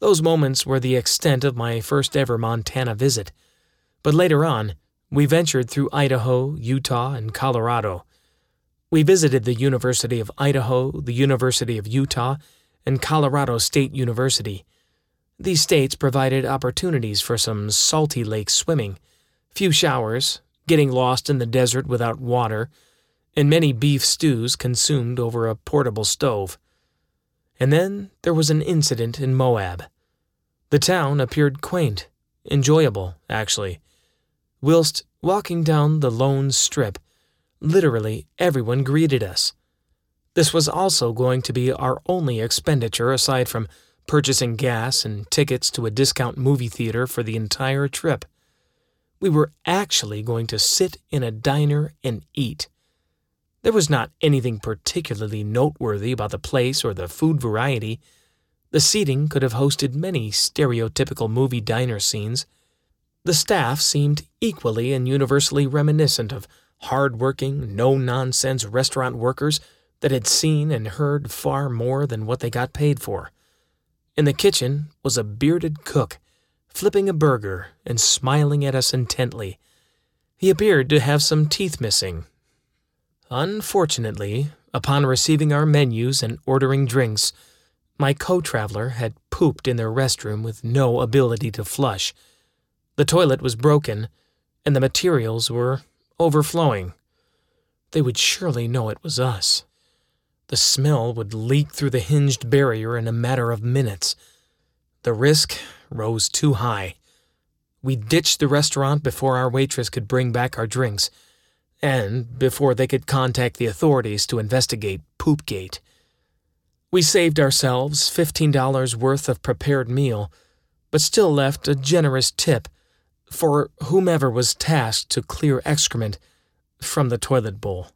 Those moments were the extent of my first ever Montana visit, but later on, we ventured through Idaho, Utah, and Colorado. We visited the University of Idaho, the University of Utah, and Colorado State University. These states provided opportunities for some salty lake swimming, few showers, getting lost in the desert without water, and many beef stews consumed over a portable stove. And then there was an incident in Moab. The town appeared quaint, enjoyable, actually. Whilst walking down the lone strip, literally everyone greeted us. This was also going to be our only expenditure aside from purchasing gas and tickets to a discount movie theater for the entire trip. We were actually going to sit in a diner and eat. There was not anything particularly noteworthy about the place or the food variety. The seating could have hosted many stereotypical movie diner scenes. The staff seemed equally and universally reminiscent of hard-working, no-nonsense restaurant workers that had seen and heard far more than what they got paid for. In the kitchen was a bearded cook, flipping a burger and smiling at us intently. He appeared to have some teeth missing Unfortunately, upon receiving our menus and ordering drinks, my co traveler had pooped in their restroom with no ability to flush. The toilet was broken, and the materials were overflowing. They would surely know it was us. The smell would leak through the hinged barrier in a matter of minutes. The risk rose too high. We ditched the restaurant before our waitress could bring back our drinks and before they could contact the authorities to investigate Poopgate. We saved ourselves $15 worth of prepared meal, but still left a generous tip for whomever was tasked to clear excrement from the toilet bowl.